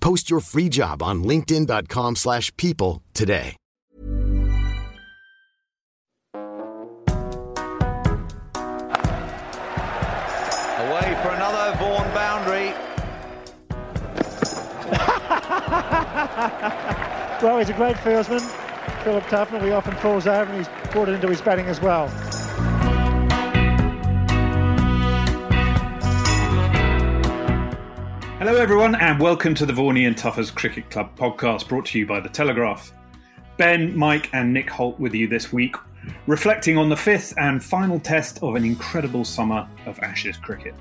Post your free job on linkedin.com/people slash people today. Away for another Vaughan boundary. Well, he's a great fieldsman, Philip Tufnell. He often falls over and he's brought it into his batting as well. Hello, everyone, and welcome to the Vaughany and Tuffers Cricket Club podcast brought to you by The Telegraph. Ben, Mike, and Nick Hoult with you this week, reflecting on the fifth and final test of an incredible summer of Ashes cricket.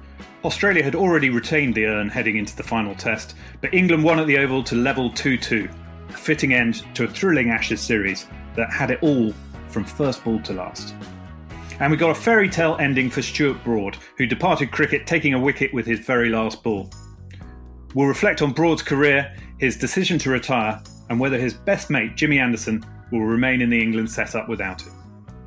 Australia had already retained the urn heading into the final test, but England won at the Oval to level 2 2, a fitting end to a thrilling Ashes series that had it all from first ball to last. And we got a fairy tale ending for Stuart Broad, who departed cricket taking a wicket with his very last ball. We'll reflect on Broad's career, his decision to retire, and whether his best mate Jimmy Anderson will remain in the England setup without him.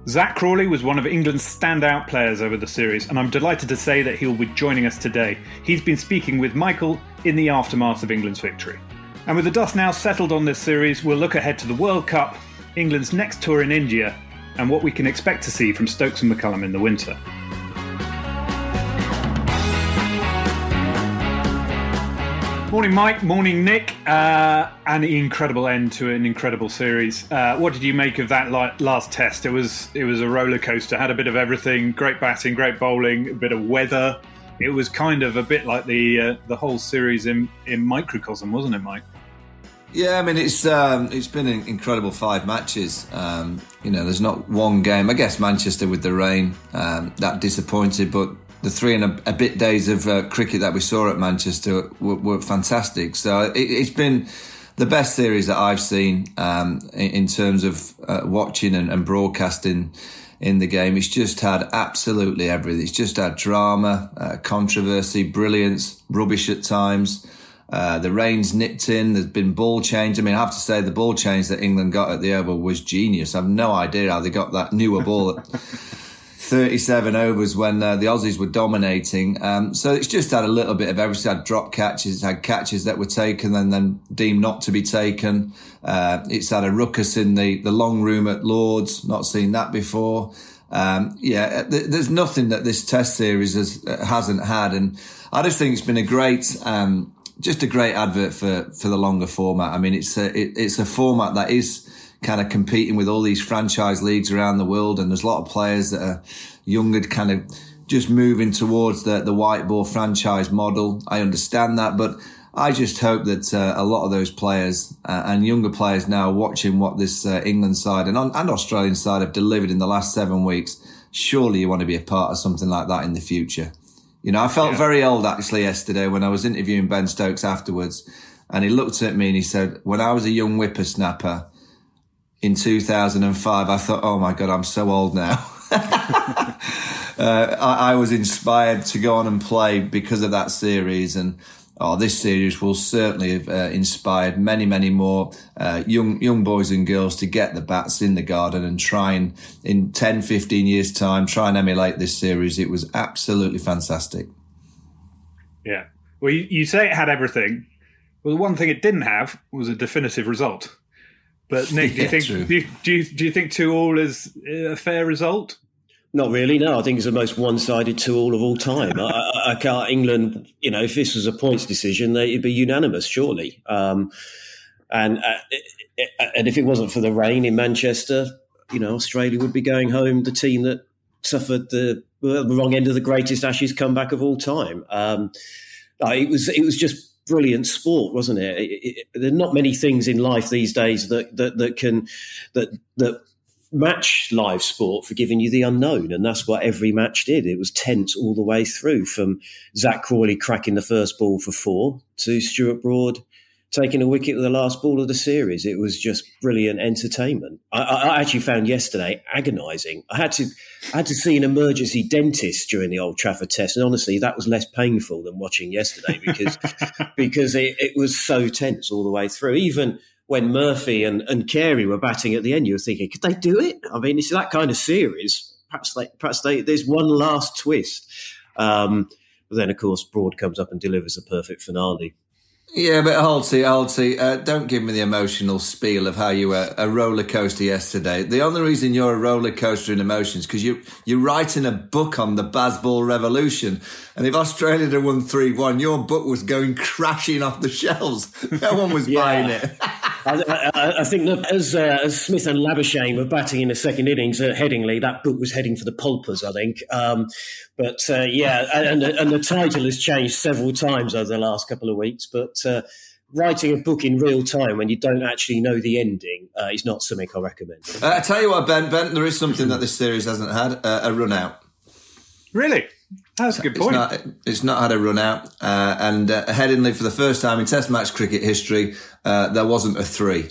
Zak Crawley was one of England's standout players over the series, and I'm delighted to say that he'll be joining us today. He's been speaking with Michael in the aftermath of England's victory. And with the dust now settled on this series, we'll look ahead to the World Cup, England's next tour in India, and what we can expect to see from Stokes and McCullum in the winter. Morning, Mike. Morning, Nick. Uh, an incredible end to an incredible series. Uh, what did you make of that last test? It was it was a roller coaster. Had a bit of everything. Great batting, great bowling, a bit of weather. It was kind of a bit like the uh, the whole series in in microcosm, wasn't it, Mike? Yeah, I mean it's um, it's been an incredible five matches. Um, you know, there's not one game. I guess Manchester with the rain um, that disappointed, but the three and a, a bit days of uh, cricket that we saw at Manchester were, were fantastic. So it, it's been the best series that I've seen um, in, in, terms of uh, watching and, and, broadcasting in the game. It's just had absolutely everything. It's just had drama, uh, controversy, brilliance, rubbish at times. Uh, the rain's nipped in. There's been ball change. I mean, I have to say the ball change that England got at the Oval was genius. I've no idea how they got that newer ball. 37 overs when uh, the Aussies were dominating. Um, so it's just had a little bit of everything. It's had drop catches, it's had catches that were taken and then deemed not to be taken. Uh, it's had a ruckus in the, the long room at Lords, not seen that before. Um, yeah, th- there's nothing that this test series has, uh, hasn't had. And I just think it's been a great, um, just a great advert for, for the longer format. I mean, it's a, it, it's a format that is, kind of competing with all these franchise leagues around the world. And there's a lot of players that are younger, kind of just moving towards the, the white ball franchise model. I understand that, but I just hope that uh, a lot of those players uh, and younger players now watching what this uh, England side and, and Australian side have delivered in the last seven weeks. Surely you want to be a part of something like that in the future. You know, I felt yeah. very old actually yesterday when I was interviewing Ben Stokes afterwards and he looked at me and he said, when I was a young whippersnapper, in 2005, I thought, oh my God, I'm so old now. uh, I, I, was inspired to go on and play because of that series. And oh, this series will certainly have uh, inspired many, many more uh, young young boys and girls to get the bats in the garden and try and, in 10, 15 years' time, try and emulate this series. It was absolutely fantastic. Yeah. Well, you, you say it had everything. Well, the one thing it didn't have was a definitive result. But Nick, do you think do you, do you, do you think two all is a fair result? Not really. No, I think it's the most one-sided two all of all time. I, I, I, can't. England, you know, if this was a points decision, it'd be unanimous, surely. Um, And uh, and if it wasn't for the rain in Manchester, you know, Australia would be going home. The team that suffered the, the wrong end of the greatest Ashes comeback of all time. Um, it was it was just brilliant sport, wasn't it? It, it? There are not many things in life these days that that, that can that that match live sport for giving you the unknown, and that's what every match did. It was tense all the way through, from Zak Crawley cracking the first ball for four to Stuart Broad taking a wicket with the last ball of the series. It was just brilliant entertainment. I, I actually found yesterday agonising. I had to I had to see an emergency dentist during the Old Trafford test, and honestly, that was less painful than watching yesterday because because it, it, was so tense all the way through. Even when Murphy and, and Carey were batting at the end, you were thinking, could they do it? I mean, it's that kind of series. Perhaps they, perhaps they, there's one last twist. Um, but then, of course, Broad comes up and delivers a perfect finale. Yeah, but Holty, Holty, uh, don't give me the emotional spiel of how you were a roller coaster yesterday. The only reason you're a roller coaster in emotions because you you're writing a book on the Bazball revolution, and if Australia had won three one, your book was going crashing off the shelves. No one was buying it. I, I, I, think that as, uh, as Smith and Labuschagne were batting in the second innings at Headingley, that book was heading for the pulpers, I think. Um, but uh, yeah, and, and, the title has changed several times over the last couple of weeks. But uh, writing a book in real time when you don't actually know the ending uh, is not something I recommend. Uh, I tell you what, Ben, Ben, there is something that this series hasn't had uh, a run out. Really? That's a good point. It's not, it's not had a run out. Uh, and uh, Headingley, for the first time in Test match cricket history, uh, there wasn't a three.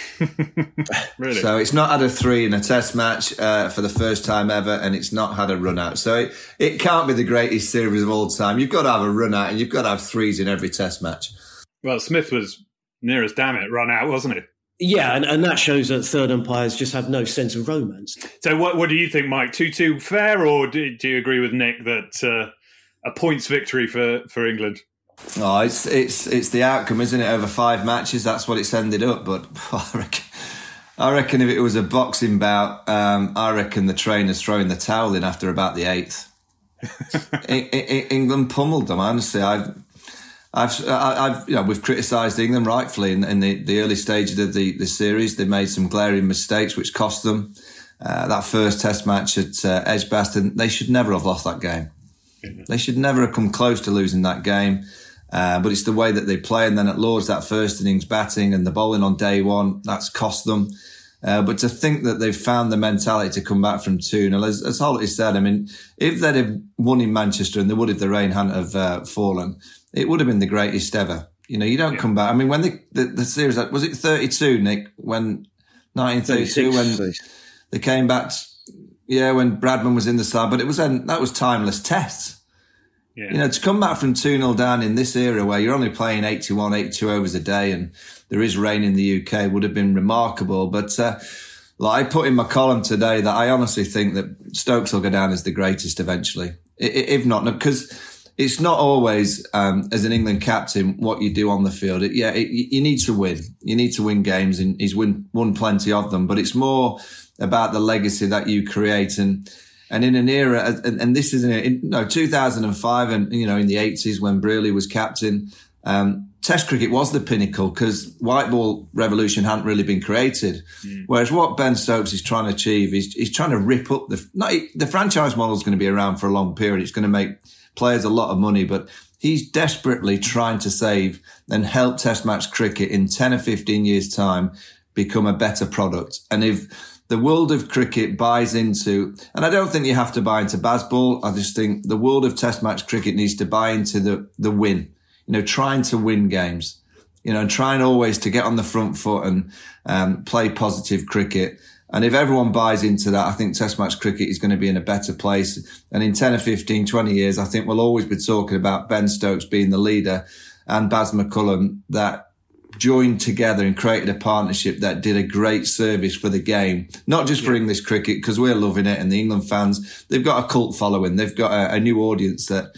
really? So it's not had a three in a Test match uh, for the first time ever, and it's not had a run out. So it, it can't be the greatest series of all time. You've got to have a run out, and you've got to have threes in every Test match. Well, Smith was near as damn it run out, wasn't it? Yeah, and, and that shows that third umpires just have no sense of romance. So, what what do you think, Mike? Two two fair, or do, do you agree with Nick that uh, a points victory for, for England? Oh, it's it's it's the outcome, isn't it? Over five matches, that's what it's ended up. But I reckon, I reckon if it was a boxing bout, um, I reckon the trainer's throwing the towel in after about the eighth. England pummeled them. Honestly, I've I've, I've, you know, we've criticised England rightfully in, in, the, the early stages of the, the series. They made some glaring mistakes which cost them. Uh, that first Test match at uh, Edgbaston, they should never have lost that game. They should never have come close to losing that game. Uh, but it's the way that they play. And then at Lords, that first innings batting and the bowling on day one, that's cost them. Uh, but to think that they've found the mentality to come back from 2 0, as, as Holty said, I mean, if they'd have won in Manchester and they would if the rain hadn't have uh, fallen, it would have been the greatest ever. You know, you don't yeah. come back. I mean, when the, the, the series, was it 32, Nick? When 1932, when they came back, yeah, when Bradman was in the side, but it was then, that was timeless tests. Yeah. You know, to come back from 2 0 down in this era where you're only playing 81, 82 overs a day and there is rain in the UK would have been remarkable. But, uh, like I put in my column today that I honestly think that Stokes will go down as the greatest eventually. If not, because it's not always um, as an England captain what you do on the field. It, yeah, it, you need to win. You need to win games, and he's win, won plenty of them. But it's more about the legacy that you create, and and in an era, and, and this is in, in no 2005, and you know in the 80s when Brearley was captain. Um, Test cricket was the pinnacle because white ball revolution hadn't really been created. Mm. Whereas what Ben Stokes is trying to achieve is he's trying to rip up the not, the franchise model is going to be around for a long period. It's going to make players a lot of money, but he's desperately trying to save and help test match cricket in 10 or 15 years time become a better product. And if the world of cricket buys into, and I don't think you have to buy into Bazball. I just think the world of test match cricket needs to buy into the, the win, you know, trying to win games, you know, trying always to get on the front foot and um, play positive cricket. And if everyone buys into that, I think Test match cricket is going to be in a better place. And in 10 or 15, 20 years, I think we'll always be talking about Ben Stokes being the leader and Baz McCullum that joined together and created a partnership that did a great service for the game, not just for English cricket, because we're loving it. And the England fans, they've got a cult following. They've got a, a new audience that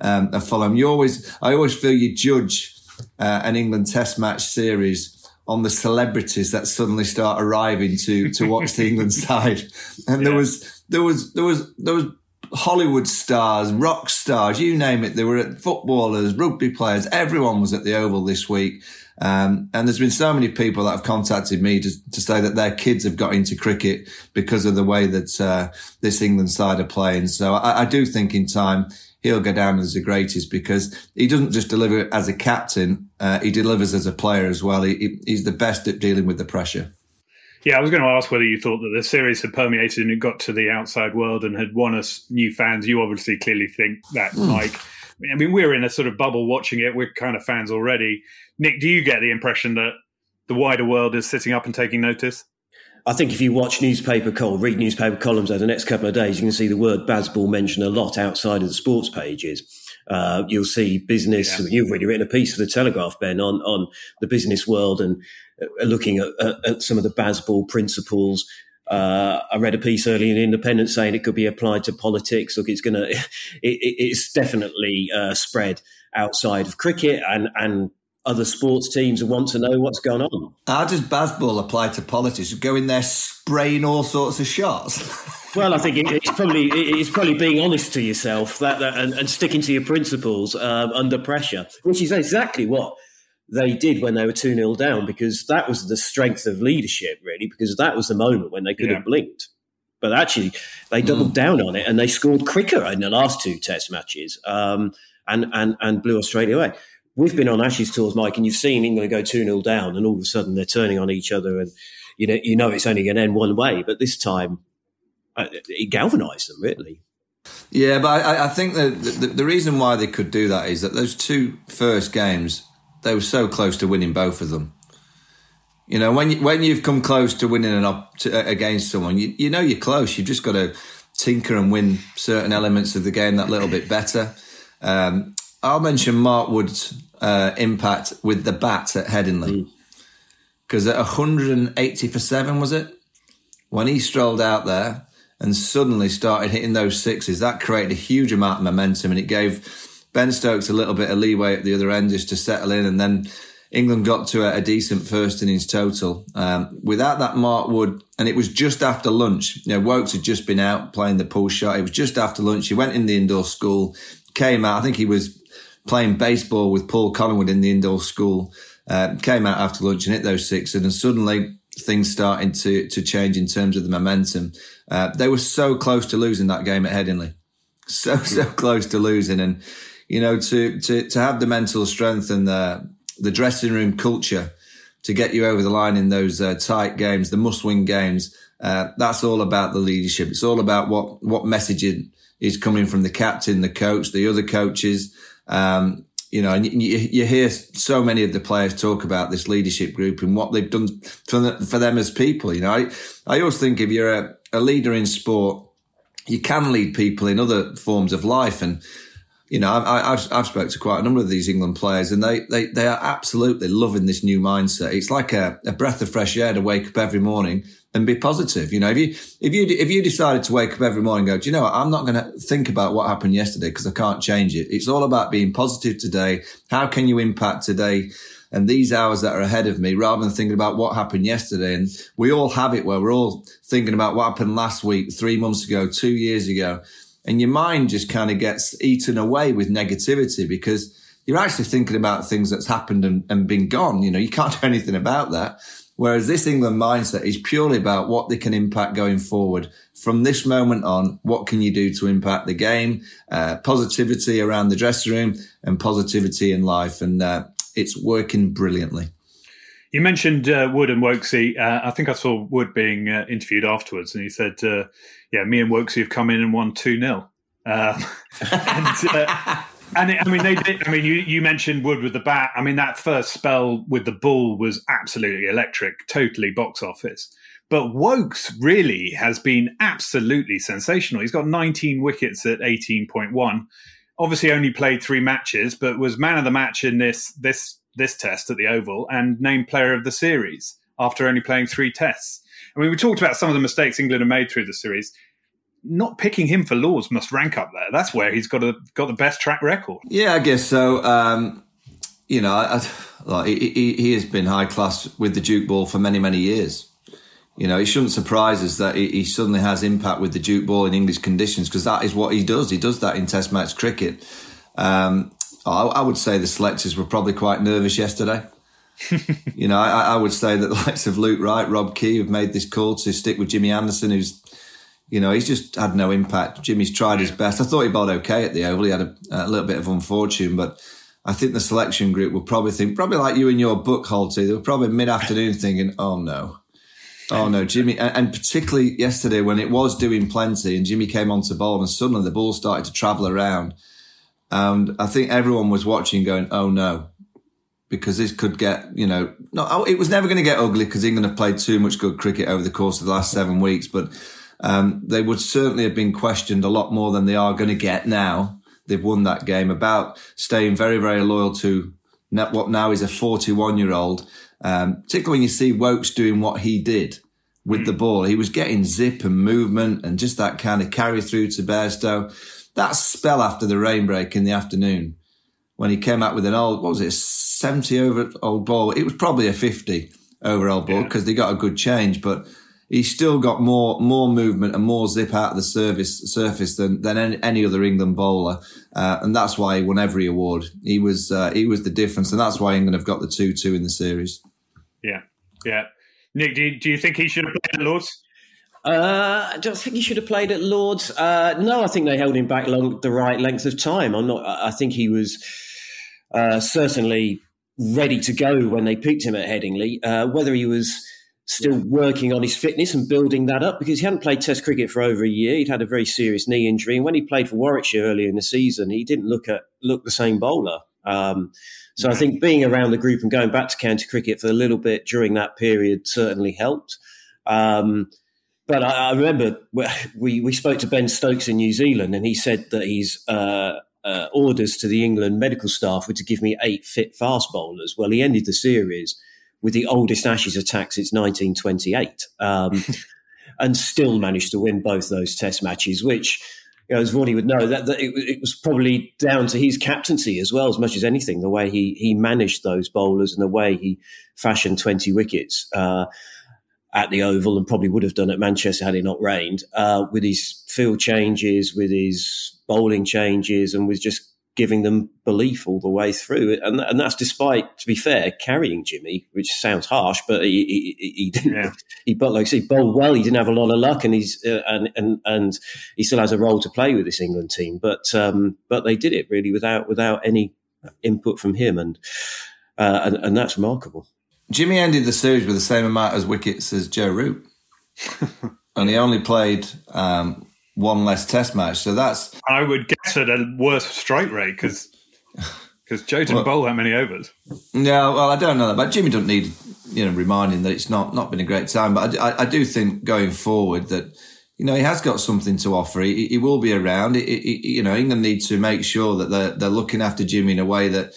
um, are following. You always, I always feel you judge uh, an England Test match series on the celebrities that suddenly start arriving to to watch the England side. And yeah. there was there was there was there was Hollywood stars, rock stars, you name it. There were footballers, rugby players. Everyone was at the Oval this week. Um, and there's been so many people that have contacted me to, to say that their kids have got into cricket because of the way that uh, this England side are playing. So I, I do think in time he'll go down as the greatest because he doesn't just deliver as a captain, uh, he delivers as a player as well. He, he's the best at dealing with the pressure. Yeah, I was going to ask whether you thought that the series had permeated and it got to the outside world and had won us new fans. You obviously clearly think that, mm. Mike. I mean, we're in a sort of bubble watching it. We're kind of fans already. Nick, do you get the impression that the wider world is sitting up and taking notice? I think if you watch newspaper col, read newspaper columns over the next couple of days, you can see the word Bazball mentioned a lot outside of the sports pages. Uh, you'll see business. Yeah. You've already written a piece for the Telegraph, Ben, on on the business world and uh, looking at, at, at, some of the Bazball principles. Uh, I read a piece early in the Independent saying it could be applied to politics. Look, it's going to, it, it's definitely uh, spread outside of cricket and and other sports teams want to know what's going on. How does Bazball apply to politics? Go in there spraying all sorts of shots. well, I think it's probably it's probably being honest to yourself that, that and, and, sticking to your principles um, under pressure, which is exactly what they did when they were 2 0 down, because that was the strength of leadership, really, because that was the moment when they could yeah. have blinked. But actually, they doubled mm. down on it and they scored quicker in the last two test matches um, and, and, and blew Australia away we've been on Ashes tours, Mike, and you've seen England go 2 0 down, and all of a sudden they're turning on each other, and you know, you know it's only going to end one way. But this time, uh, it galvanised them, really. Yeah, but I, I think the, the, the reason why they could do that is that those two first games, they were so close to winning both of them. You know, when you, when you've come close to winning an op, to, against someone, you, you know you're close. You've just got to tinker and win certain elements of the game that little bit better. Um, I'll mention Mark Wood's uh, impact with the bat at Headingley. Because mm. at 180 for seven, was it? When he strolled out there and suddenly started hitting those sixes, that created a huge amount of momentum and it gave Ben Stokes a little bit of leeway at the other end just to settle in. And then England got to a, a decent first innings total. Um, without that Mark Wood, and it was just after lunch. You know, Woakes had just been out playing the pull shot. It was just after lunch. He went in the indoor school, came out. I think he was playing baseball with Paul Collingwood in the indoor school. Uh, came out after lunch and hit those sixes, and then suddenly things starting to to change in terms of the momentum. Uh, they were so close to losing that game at Headingley, so so close to losing, and you know to to to have the mental strength and the the dressing room culture to get you over the line in those uh, tight games, the must-win games. Uh, that's all about the leadership. It's all about what what messaging is coming from the captain, the coach, the other coaches. Um, you know, and you, you, hear so many of the players talk about this leadership group and what they've done for, the, for them as people. You know, I, I always think if you're a, a leader in sport, you can lead people in other forms of life. And, you know, I, have I've spoken to quite a number of these England players and they, they, they are absolutely loving this new mindset. It's like a, a breath of fresh air to wake up every morning and be positive. You know, if you if you if you decided to wake up every morning go, do you know what? I'm not going to think about what happened yesterday because I can't change it. It's all about being positive today. How can you impact today? And these hours that are ahead of me, rather than thinking about what happened yesterday. And we all have it where we're all thinking about what happened last week, three months ago, two years ago. And your mind just kind of gets eaten away with negativity because you're actually thinking about things that's happened and, and been gone. You know, you can't do anything about that. Whereas this England mindset is purely about what they can impact going forward. From this moment on, what can you do to impact the game? Uh, positivity around the dressing room and positivity in life. And uh, it's working brilliantly. You mentioned uh, Wood and Woakesy. Uh, I think I saw Wood being uh, interviewed afterwards, and he said, uh, "Yeah, me and Woakesy have come in and won two 0 um, and, and it, I mean, they did. I mean, you, you mentioned Wood with the bat. I mean, that first spell with the ball was absolutely electric, totally box office. But Woakes really has been absolutely sensational. He's got 19 wickets at 18.1. Obviously, only played three matches, but was man of the match in this this this test at the Oval and named player of the series after only playing three tests. I mean, we talked about some of the mistakes England have made through the series not picking him for Lords must rank up there. That's where he's got a, got the best track record. Yeah, I guess so. Um, you know, I, I, he, he, has been high class with the Duke ball for many, many years. You know, it shouldn't surprise us that he, he suddenly has impact with the Duke ball in English conditions because that is what he does. He does that in Test match cricket. Um, I, I, would say the selectors were probably quite nervous yesterday. You know, I, I, would say that the likes of Luke Wright, Rob Key have made this call to stick with Jimmy Anderson, who's, you know, he's just had no impact. Jimmy's tried his best. I thought he bowled okay at the Oval. He had a, a little bit of unfortune, but I think the selection group will probably think, probably like you in your book, Holty, they were probably mid afternoon thinking, oh no. Oh no, Jimmy, and, and, particularly yesterday when it was doing plenty and Jimmy came onto ball and suddenly the ball started to travel around. And I think everyone was watching going, oh no, because this could get, you know, no, oh, it was never going to get ugly because England have played too much good cricket over the course of the last seven weeks, but um, they would certainly have been questioned a lot more than they are going to get now. They've won that game about staying very, very loyal to what now is a 41 year old um, particularly when you see Woakes doing what he did with the ball. He was getting zip and movement and just that kind of carry through to Bairstow. That spell after the rain break in the afternoon when he came out with an old, what was it, 70 over old ball. It was probably a 50 over old ball because yeah. they got a good change, but he still got more more movement and more zip out of the service surface than than any, any other England bowler, uh, and that's why he won every award. He was uh, he was the difference, and that's why England have got the two two in the series. Yeah, yeah. Nick, do you, do you think he should have played at Lords? Uh, I don't think he should have played at Lords. Uh, no, I think they held him back long, the right length of time. I'm not. I think he was uh, certainly ready to go when they picked him at Headingley. Uh, whether he was still working on his fitness and building that up because he hadn't played Test cricket for over a year. He'd had a very serious knee injury, and when he played for Warwickshire earlier in the season, he didn't look at look the same bowler. Um, so I think being around the group and going back to county cricket for a little bit during that period certainly helped. Um, but I, I, remember we, we spoke to Ben Stokes in New Zealand, and he said that he's uh, uh, orders to the England medical staff were to give me eight fit fast bowlers. Well, he ended the series with the oldest Ashes attack since 1928, um, and still managed to win both those Test matches, which you know, as Ronnie would know, that, that it, it, was probably down to his captaincy as well, as much as anything, the way he he managed those bowlers and the way he fashioned 20 wickets uh, at the Oval and probably would have done at Manchester had it not rained, uh, with his field changes, with his bowling changes, and was just giving them belief all the way through. And, and that's despite, to be fair, carrying Jimmy, which sounds harsh, but he, he, he didn't, yeah. he, but like I said, bowled well. He didn't have a lot of luck and he's, uh, and, and, and he still has a role to play with this England team. But, um, but they did it really without, without any input from him. And, uh, and, and that's remarkable. Jimmy ended the series with the same amount of wickets as Joe Root. and he only played um, one less test match. So that's. I would guess at a worse strike rate because because Joe didn't well, bowl that many overs. No, well, I don't know that, but Jimmy doesn't need you know reminding that it's not not been a great time. But I, I, I do think going forward that you know he has got something to offer. He, he will be around. He, he, you know, England need to make sure that they're they're looking after Jimmy in a way that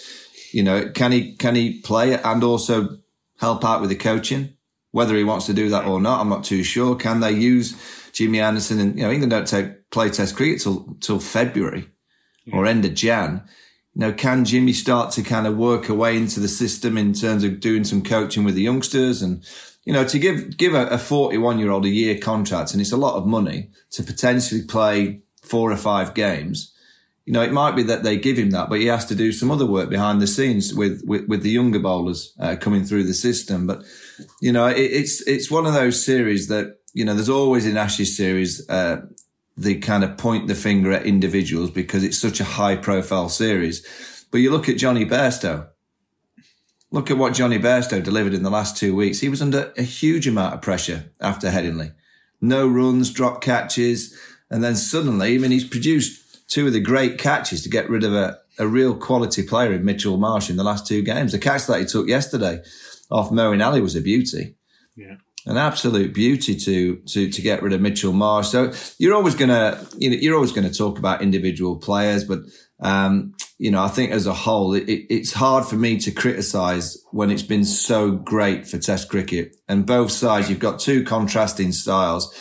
you know can he can he play and also help out with the coaching. Whether he wants to do that or not, I'm not too sure. Can they use Jimmy Anderson, and you know England don't take play Test cricket till till February yeah. or end of Jan. You know, can Jimmy start to kind of work away into the system in terms of doing some coaching with the youngsters and you know to give give a 41 year old a year contract and it's a lot of money to potentially play four or five games. You know, it might be that they give him that, but he has to do some other work behind the scenes with with, with the younger bowlers uh, coming through the system. But you know, it, it's it's one of those series that you know, there's always in Ashes series, uh, they kind of point the finger at individuals because it's such a high profile series. But you look at Johnny Bairstow. Look at what Johnny Bairstow delivered in the last two weeks. He was under a huge amount of pressure after Headingley. No runs, drop catches. And then suddenly, I mean, he's produced two of the great catches to get rid of a, a real quality player in Mitchell Marsh in the last two games. The catch that he took yesterday off Moeen Ali was a beauty. Yeah an absolute beauty to to to get rid of Mitchell Marsh. So you're always gonna you know you're always to talk about individual players, but um, you know I think as a whole it, it, it's hard for me to criticise when it's been so great for Test cricket and both sides. You've got two contrasting styles.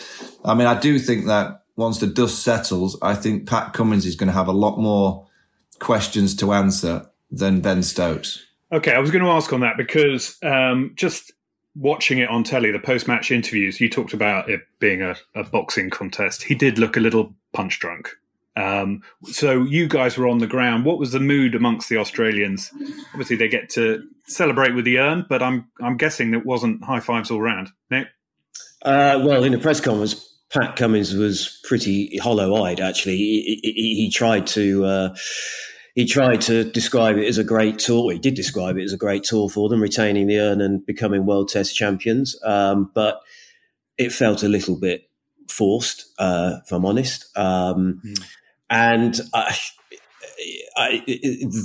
I mean, I do think that once the dust settles, I think Pat Cummins is going to have a lot more questions to answer than Ben Stokes. Okay, I was going to ask on that because um, just watching it on telly, the post match interviews, you talked about it being a, a, boxing contest. He did look a little punch drunk. Um, so you guys were on the ground. What was the mood amongst the Australians? Obviously, they get to celebrate with the urn, but I'm I'm guessing it wasn't high fives all round. Nick, uh, well, in the press conference, Pat Cummins was pretty hollow-eyed. Actually, he, he, he tried to. Uh, he tried to describe it as a great tour. He did describe it as a great tour for them, retaining the urn and becoming world test champions. Um, but it felt a little bit forced, uh, if I'm honest. Um, mm. And I, I,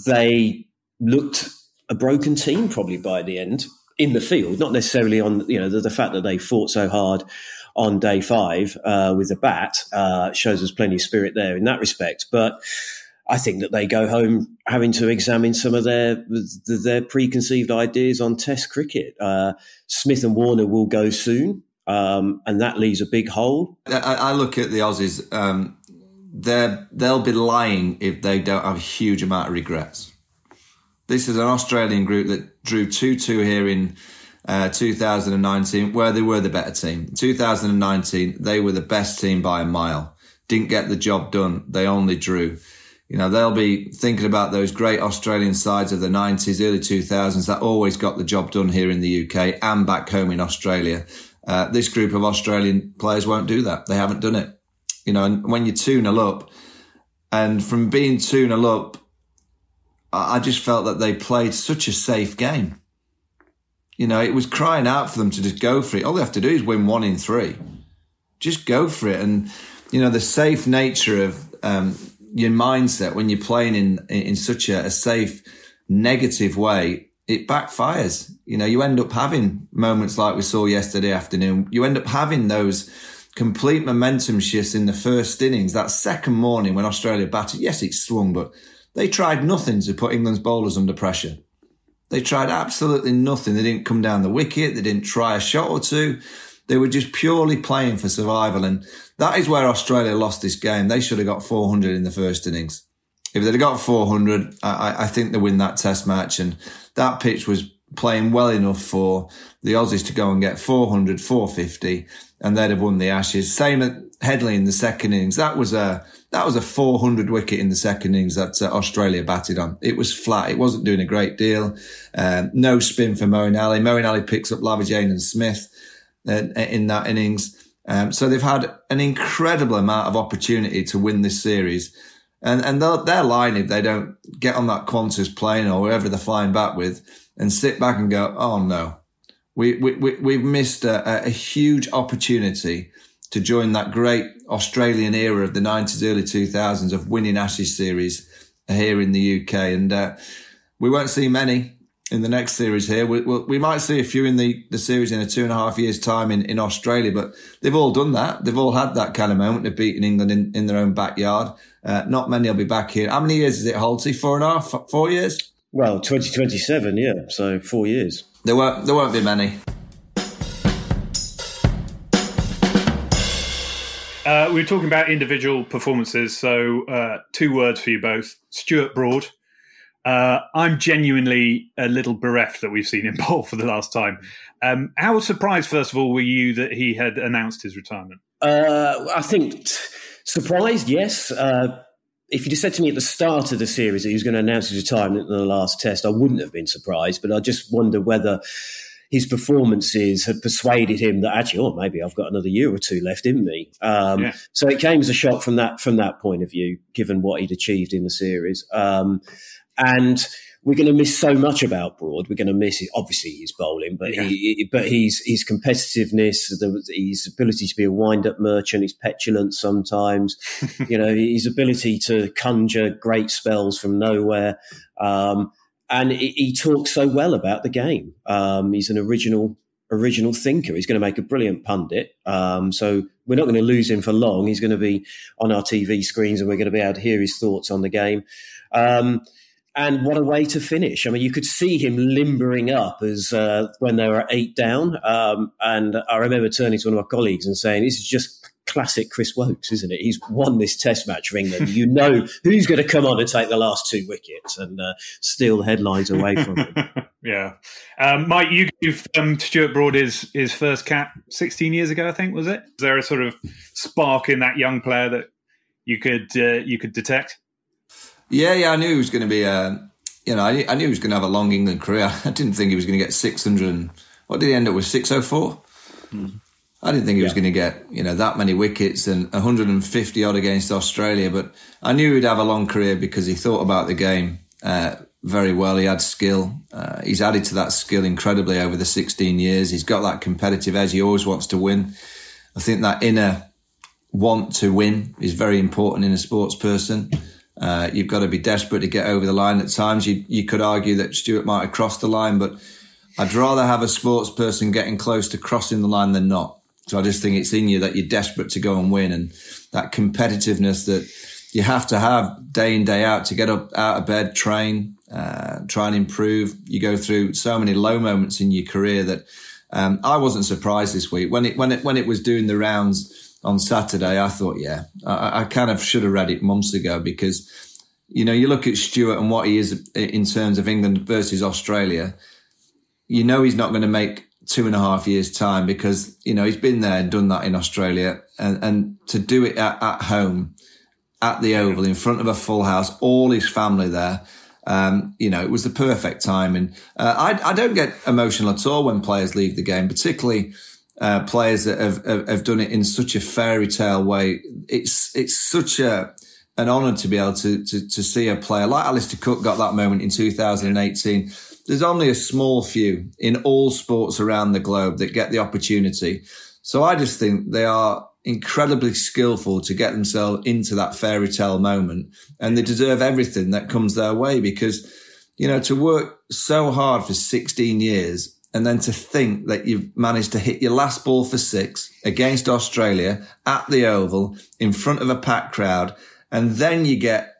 they looked a broken team probably by the end in the field, not necessarily on you know the, the fact that they fought so hard on day five uh, with the bat uh, shows us plenty of spirit there in that respect, but. I think that they go home having to examine some of their their preconceived ideas on Test cricket. Uh, Smith and Warner will go soon, um, and that leaves a big hole. I, I look at the Aussies. Um, they they'll be lying if they don't have a huge amount of regrets. This is an Australian group that drew two two here in uh, 2019, where they were the better team. 2019, they were the best team by a mile. Didn't get the job done. They only drew. You know, they'll be thinking about those great Australian sides of the 90s, early 2000s that always got the job done here in the UK and back home in Australia. Uh, this group of Australian players won't do that. They haven't done it. You know, and when you 2 0 up, and from being 2 0 up, I just felt that they played such a safe game. You know, it was crying out for them to just go for it. All they have to do is win one in three. Just go for it. And, you know, the safe nature of, um, your mindset when you're playing in in such a, a safe negative way it backfires. You know you end up having moments like we saw yesterday afternoon. You end up having those complete momentum shifts in the first innings. That second morning when australia batted yes it swung but they tried nothing to put england's bowlers under pressure. They tried absolutely nothing. They didn't come down the wicket. They didn't try a shot or two they were just purely playing for survival. And that is where Australia lost this game. They should have got 400 in the first innings. If they'd have got 400, I, I think they win that test match. And that pitch was playing well enough for the Aussies to go and get 400, 450, and they'd have won the Ashes. Same at Headley in the second innings. That was a that was a 400 wicket in the second innings that uh, Australia batted on. It was flat. It wasn't doing a great deal. Um, no spin for Moeen Ali. Moeen Ali picks up Labuschagne and Smith. Uh, in that innings. Um, so they've had an incredible amount of opportunity to win this series. And, and they're, they're lying if they don't get on that Qantas plane or wherever they're flying back with and sit back and go, oh no, we, we, we, we've missed a, a huge opportunity to join that great Australian era of the 90s, early 2000s of winning Ashes series here in the UK. And uh, we won't see many in the next series here. We, we, we, might see a few in the, the series in a two and a half years time in, in Australia, but they've all done that. They've all had that kind of moment of beating England in, in their own backyard. Uh, not many will be back here. How many years is it, Holty? Four and a half, four years? Well, 2027, yeah. So four years. There won't, there won't be many. Uh, we were talking about individual performances. So, uh, two words for you both Stuart Broad uh, I'm genuinely a little bereft that we've seen him bowl for the last time. Um, how surprised, first of all, were you that he had announced his retirement? Uh, I think surprised, yes. Uh, if you'd said to me at the start of the series that he was going to announce his retirement in the last test, I wouldn't have been surprised. But I just wonder whether his performances had persuaded him that actually, oh, maybe I've got another year or two left in me. Um, yeah. So it came as a shock from that from that point of view, given what he'd achieved in the series. Um, and we're going to miss so much about Broad. We're going to miss obviously his bowling, but yeah. he, but his his competitiveness, the, his ability to be a wind up merchant, his petulance sometimes, you know, his ability to conjure great spells from nowhere, um, and he, he, talks so well about the game. Um, he's an original original thinker. He's going to make a brilliant pundit. Um, so we're not going to lose him for long. He's going to be on our TV screens, and we're going to be able to hear his thoughts on the game. And what a way to finish! I mean, you could see him limbering up as uh, when they were eight down. Um, and I remember turning to one of my colleagues and saying, "This is just classic Chris Woakes, isn't it? He's won this Test match for England. You know who's going to come on and take the last two wickets and uh, steal the headlines away from him." yeah, um, Mike, you gave um, Stuart Broad his his first cap 16 years ago, I think, was it? Is there a sort of spark in that young player that you could uh, you could detect? Yeah, yeah, I knew he was going to be. Uh, you know, I, I, knew he was going to have a long England career. I didn't think he was going to get 600. what did he end up with? 604. Hmm. I didn't think he was going to get you know that many wickets and 150 odd against Australia, but I knew he'd have a long career because he thought about the game uh, very well. He had skill. Uh, he's added to that skill incredibly over the 16 years. He's got that competitive edge. He always wants to win. I think that inner want to win is very important in a sports person. Uh, you've got to be desperate to get over the line. At times, you you could argue that Stuart might have crossed the line, but I'd rather have a sports person getting close to crossing the line than not. So I just think it's in you that you're desperate to go and win, and that competitiveness that you have to have day in day out to get up out of bed, train, uh, try and improve. You go through so many low moments in your career that um, I wasn't surprised this week when it when it when it was doing the rounds on Saturday, I thought, yeah, I, I kind of should have read it months ago because, you know, you look at Stuart and what he is in terms of England versus Australia, you know, he's not going to make two and a half years time because, you know, he's been there and done that in Australia and, and to do it at, at home at the Oval in front of a full house, all his family there. Um, you know, it was the perfect time. And uh, I, I don't get emotional at all when players leave the game, particularly uh, players that have, have, have done it in such a fairy tale way. It's it's such a an honour to be able to, to to see a player like Alastair Cook got that moment in 2018. There's only a small few in all sports around the globe that get the opportunity. So I just think they are incredibly skillful to get themselves into that fairy tale moment and they deserve everything that comes their way because, you know, to work so hard for 16 years and then to think that you've managed to hit your last ball for six against Australia at the Oval in front of a packed crowd, and then you get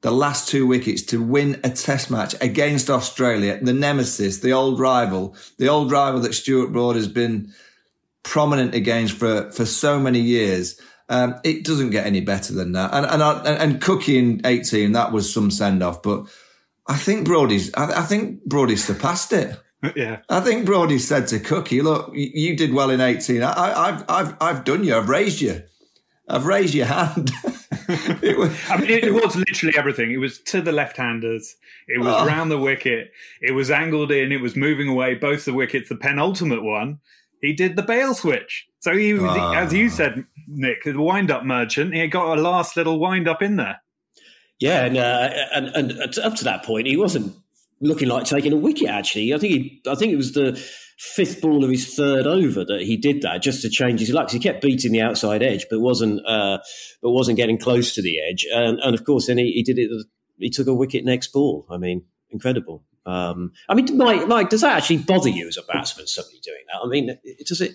the last two wickets to win a test match against Australia, the nemesis, the old rival, the old rival that Stuart Broad has been prominent against for, for so many years. Um, it doesn't get any better than that. And, and, and Cookie in 18, that was some send off, but I think Brody's, I, I think Brody's surpassed it. yeah. I think Brody said to Cookie, "Look, you did well in 18. I, have I've, I've done you. I've raised you. I've raised your hand." it was, I mean, it, it, was literally everything. It was to the left-handers. It was oh. round the wicket. It was angled in. It was moving away both the wickets. The penultimate one, he did the bail switch. So he, oh. as you said, Nick, the wind-up merchant. He got a last little wind-up in there. Yeah, and, uh, and and up to that point, he wasn't looking like taking a wicket. Actually, I think he, I think it was the fifth ball of his third over that he did that just to change his luck. He kept beating the outside edge, but wasn't uh, but wasn't getting close to the edge. And, and of course, then he, he, did it. He took a wicket next ball. I mean, incredible. Um, I mean, Mike, Mike, does that actually bother you as a batsman? Somebody doing that? I mean, does it?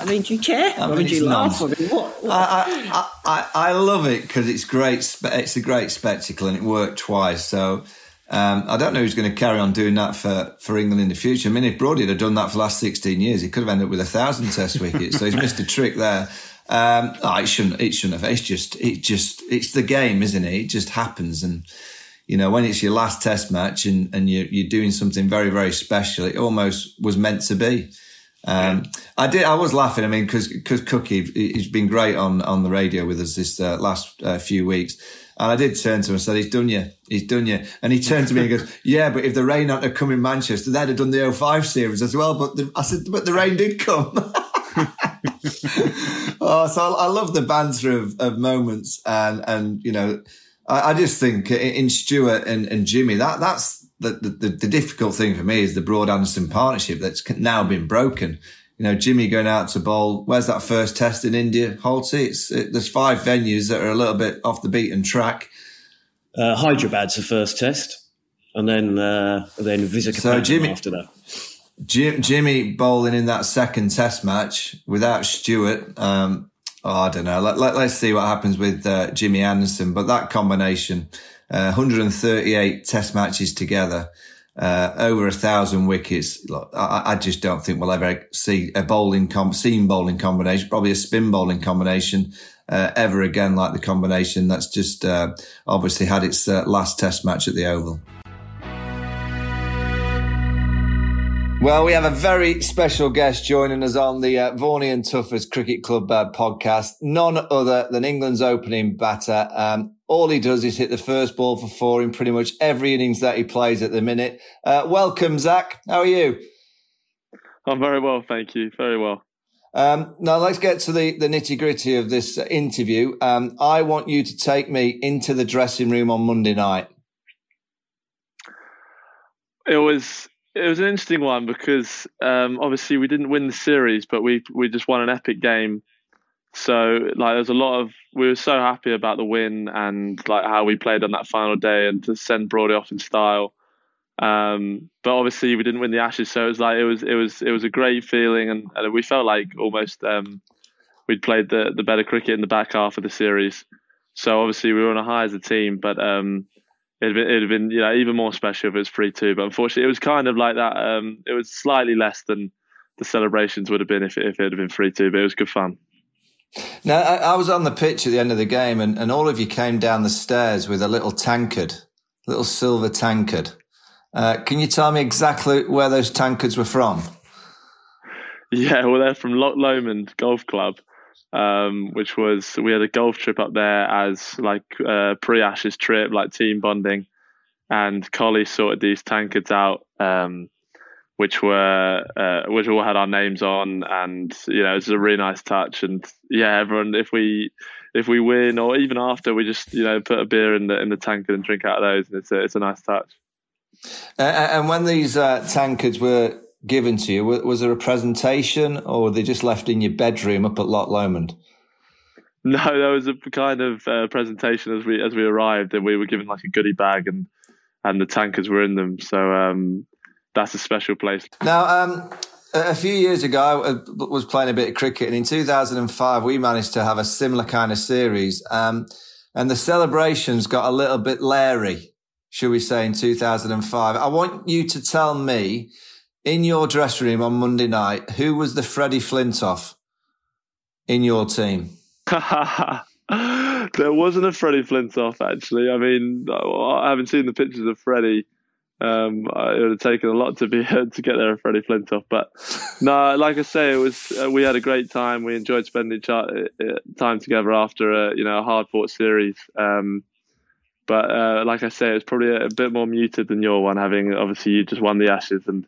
I mean, do you care? I mean, I mean you laugh? I, mean, what, what? I, I, I, I love it because it's great. It's a great spectacle, and it worked twice. So um, I don't know who's going to carry on doing that for, for England in the future. I mean, if Brody had done that for the last 16 years, he could have ended up with a thousand test wickets. so he's missed a trick there. Um, oh, it shouldn't, it shouldn't have. It's just, it just, it's the game, isn't it? It just happens. And, you know, when it's your last test match and, and you're, you're doing something very, very special, it almost was meant to be. Um, I did. I was laughing. I mean, because because Cookie, he's been great on on the radio with us this uh, last uh, few weeks, and I did turn to him and said, he's done you. He's done you. And he turned to me and goes, yeah, but if the rain hadn't have come in Manchester, they'd have done the 05 series as well. But the, I said, but the rain did come. oh, so I, I, love the banter of, of moments. And, and, you know, I, I just think in Stuart and, and Jimmy, that, that's the, the, the difficult thing for me is the Broad Anderson partnership that's now been broken you know, Jimmy going out to bowl. Where's that first test in India, Holty? It's it, there's five venues that are a little bit off the beaten track. Uh, Hyderabad's the first test, and then uh, then Visakhapatnam so Jimmy, after that. Jim, Jimmy bowling in that second test match without Stuart. Um, oh, I don't know. Let, let, us see what happens with uh, Jimmy Anderson. But that combination, uh, 138 test matches together uh, over a thousand wickets. I, I, just don't think we'll ever see a bowling com- seam bowling combination, probably a spin bowling combination uh, ever again like the combination that's just uh, obviously had its uh, last Test match at the Oval. Well, we have a very special guest joining us on the uh, Vaughan Tuffers Cricket Club uh, podcast. None other than England's opening batter. Um, all he does is hit the first ball for four in pretty much every innings that he plays at the minute. Uh, welcome, Zak. How are you? I'm very well, thank you. Very well. Um, now let's get to the, the nitty gritty of this interview. Um, I want you to take me into the dressing room on Monday night. It was it was an interesting one because um, obviously we didn't win the series, but we we just won an epic game. So like there's a lot of we were so happy about the win and like how we played on that final day and to send Brody off in style. Um, but obviously we didn't win the Ashes, so it was like it was it was it was a great feeling and, and we felt like almost um, we'd played the the better cricket in the back half of the series. So obviously we were on a high as a team, but um, it'd been, it'd been you know even more special if it was three two. But unfortunately, it was kind of like that. Um, it was slightly less than the celebrations would have been if if it had been three two. But it was good fun. Now I, I, was on the pitch at the end of the game, and, and all of you came down the stairs with a little tankard, little silver tankard. Uh, can you tell me exactly where those tankards were from? Yeah, well, they're from Loch Lomond Golf Club um, which was we had a golf trip up there as like a pre-Ashes trip, like team bonding, and Collie sorted these tankards out, um, which were uh, which all had our names on, and you know it's a really nice touch. And yeah, everyone, if we if we win or even after, we just you know put a beer in the in the tankard and drink out of those, and it's a, it's a nice touch. Uh, and when these uh, tankards were given to you? Was there a presentation or were they just left in your bedroom up at Loch Lomond? No, there was a kind of uh, presentation as we as we arrived, and we were given like a goodie bag, and and the tankards were in them. So um, that's a special place. Now, um, a few years ago, I was playing a bit of cricket, and in 2005, we managed to have a similar kind of series. Um, and the celebrations got a little bit leery, shall we say, in 2005. I want you to tell me in your dressing room on Monday night, who was the Freddie Flintoff in your team? there wasn't a Freddie Flintoff, actually. I mean, I haven't seen the pictures of Freddie. Um, it would have taken a lot to be to get there a Freddie Flintoff, but no, like I say, it was uh, we had a great time. We enjoyed spending ch- uh, time together after a you know a hard fought series. Um, but uh, like I say, it's probably a, a, bit more muted than your one, having obviously you just won the Ashes and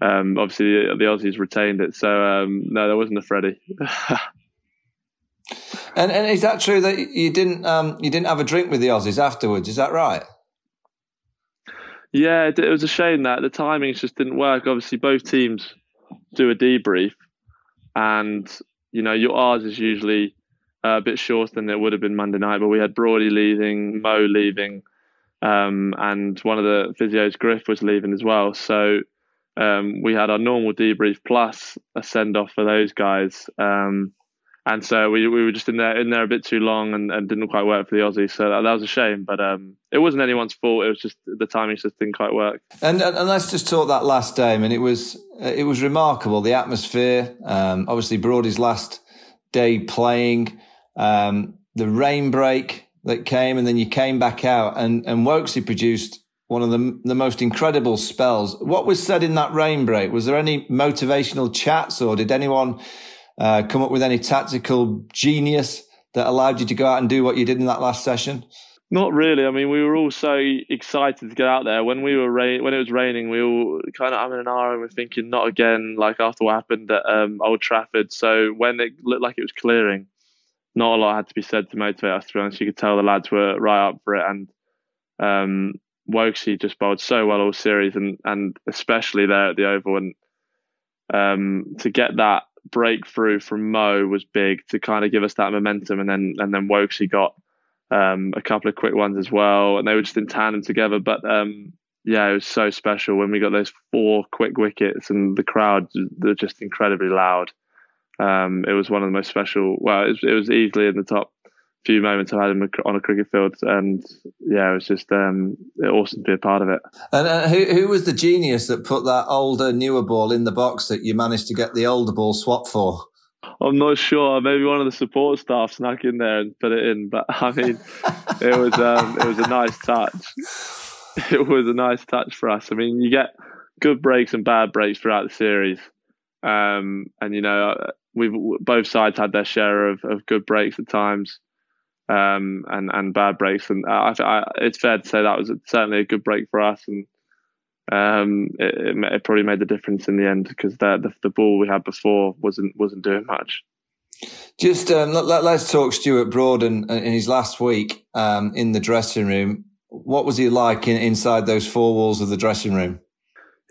um, obviously, the, the, Aussies retained it. So um, no, there wasn't a Freddie. and and is that true that you didn't um, you didn't have a drink with the Aussies afterwards? Is that right? Yeah, it, it was a shame that the timings just didn't work. Obviously, both teams do a debrief, and you know your ours is usually uh, a bit shorter than it would have been Monday night. But we had Brody leaving, Mo leaving, um, and one of the physios, Griff, was leaving as well. So um, we had our normal debrief plus a send off for those guys. Um, and so we, we were just in there in there a bit too long and, and didn't quite work for the Aussies. So that, that was a shame, but um, it wasn't anyone's fault. It was just the timing just didn't quite work. And, and, let's just talk that last day. I mean, it was it was remarkable the atmosphere. Um, obviously, Brody's last day playing, um, the rain break that came, and then you came back out, and and Woakesy produced one of the, the most incredible spells. What was said in that rain break? Was there any motivational chats or did anyone uh, come up with any tactical genius that allowed you to go out and do what you did in that last session? Not really. I mean, we were all so excited to get out there. When we were rain, when it was raining, we all kind of I'm in an hour and we're thinking, not again. Like after what happened at um, Old Trafford. So when it looked like it was clearing, not a lot had to be said to motivate us. To be honest, you could tell the lads were right up for it, and um, Woakesy just bowled so well all series, and and especially there at the Oval, and um, to get that breakthrough from Mo was big to kind of give us that momentum, and then and then Woakesy got um, a couple of quick ones as well, and they were just in tandem together. But um, yeah, it was so special when we got those four quick wickets, and the crowd they're just incredibly loud. Um, it was one of the most special. Well, it it was easily in the top few moments I had him on a cricket field, and yeah, it was just um, awesome to be a part of it. And uh, who, who was the genius that put that older, newer ball in the box that you managed to get the older ball swapped for? I'm not sure. Maybe one of the support staff snuck in there and put it in, but I mean, it was um, it was a nice touch. It was a nice touch for us. I mean, you get good breaks and bad breaks throughout the series. Um, and you know, we've both sides had their share of, of good breaks at times, um, and and bad breaks. And I, I, it's fair to say that was certainly a good break for us, and um, it, it, probably made the difference in the end because the, the, the ball we had before wasn't wasn't doing much. Just um, let, us talk Stuart Broad in, in his last week um, in the dressing room. What was he like in, inside those four walls of the dressing room?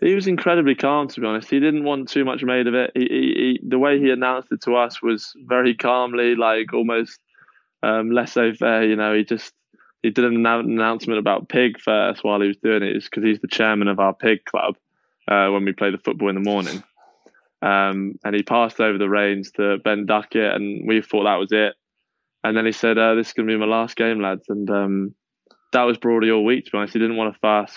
He was incredibly calm, to be honest. He didn't want too much made of it. He, he, he, the way he announced it to us was very calmly, like almost um, laissez-faire. You know, he just he did an announcement about pig first while he was doing it, because he's the chairman of our pig club uh, when we play the football in the morning. Um, and he passed over the reins to Ben Duckett, and we thought that was it. And then he said, uh, "This is going to be my last game, lads." And um, that was broadly all week. To be honest, he didn't want to fuss.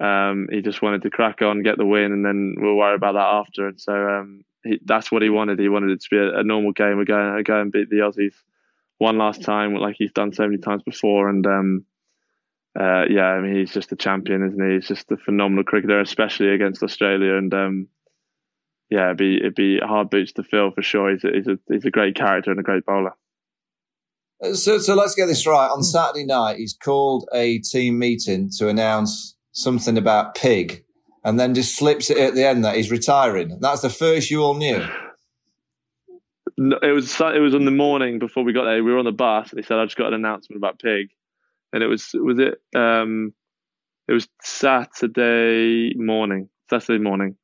Um, he just wanted to crack on, get the win, and then we'll worry about that after. And so um, he, that's what he wanted. He wanted it to be a, a normal game. We're going to go and beat the Aussies one last time, like he's done so many times before. And um, uh, yeah, I mean, he's just a champion, isn't he? He's just a phenomenal cricketer, especially against Australia. And um, yeah, it'd be it'd be hard boots to fill for sure. He's a, he's a he's a great character and a great bowler. Uh, so, so let's get this right. On Saturday night, he's called a team meeting to announce something about pig, and then just slips it at the end that he's retiring. That's the first you all knew. It was it was on the morning before we got there. We were on the bus, and he said, "I just got an announcement about pig," and it was was it um, it was Saturday morning, Saturday morning,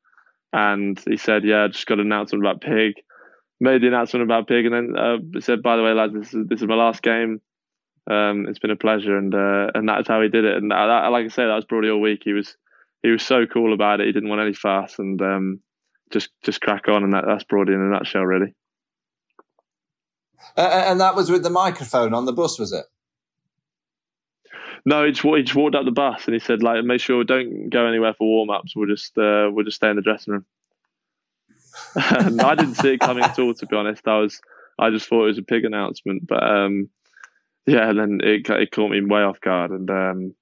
and he said, "Yeah, I just got an announcement about pig." Made the announcement about pig, and then uh, said, "By the way, lads, this is this is my last game um, it's been a pleasure, and uh, and that's how he did it. And that, like I say, that was probably all week. He was he was so cool about it. He didn't want any fuss, and um, just just crack on. And that, that's Brody in a nutshell, really. Uh, and that was with the microphone on the bus, was it? No, he just, he just walked up the bus and he said, like, make sure we don't go anywhere for warm ups. We'll just uh, we'll just stay in the dressing room. I didn't see it coming at all, to be honest. I was I just thought it was a pig announcement, but um, yeah, and then it it caught me way off guard, and um,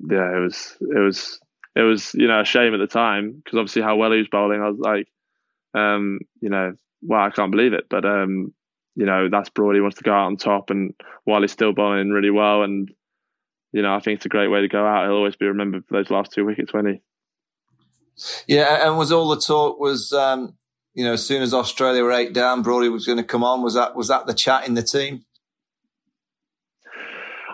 yeah, it was it was it was you know a shame at the time because obviously how well he was bowling, I was like, um, you know, wow, I can't believe it, but um, you know that's broad. He wants to go out on top, and while he's still bowling really well, and you know I think it's a great way to go out. He'll always be remembered for those last two wickets, when he? Yeah, and was all the talk was um, you know as soon as Australia were eight down, Brody was going to come on. Was that was that the chat in the team?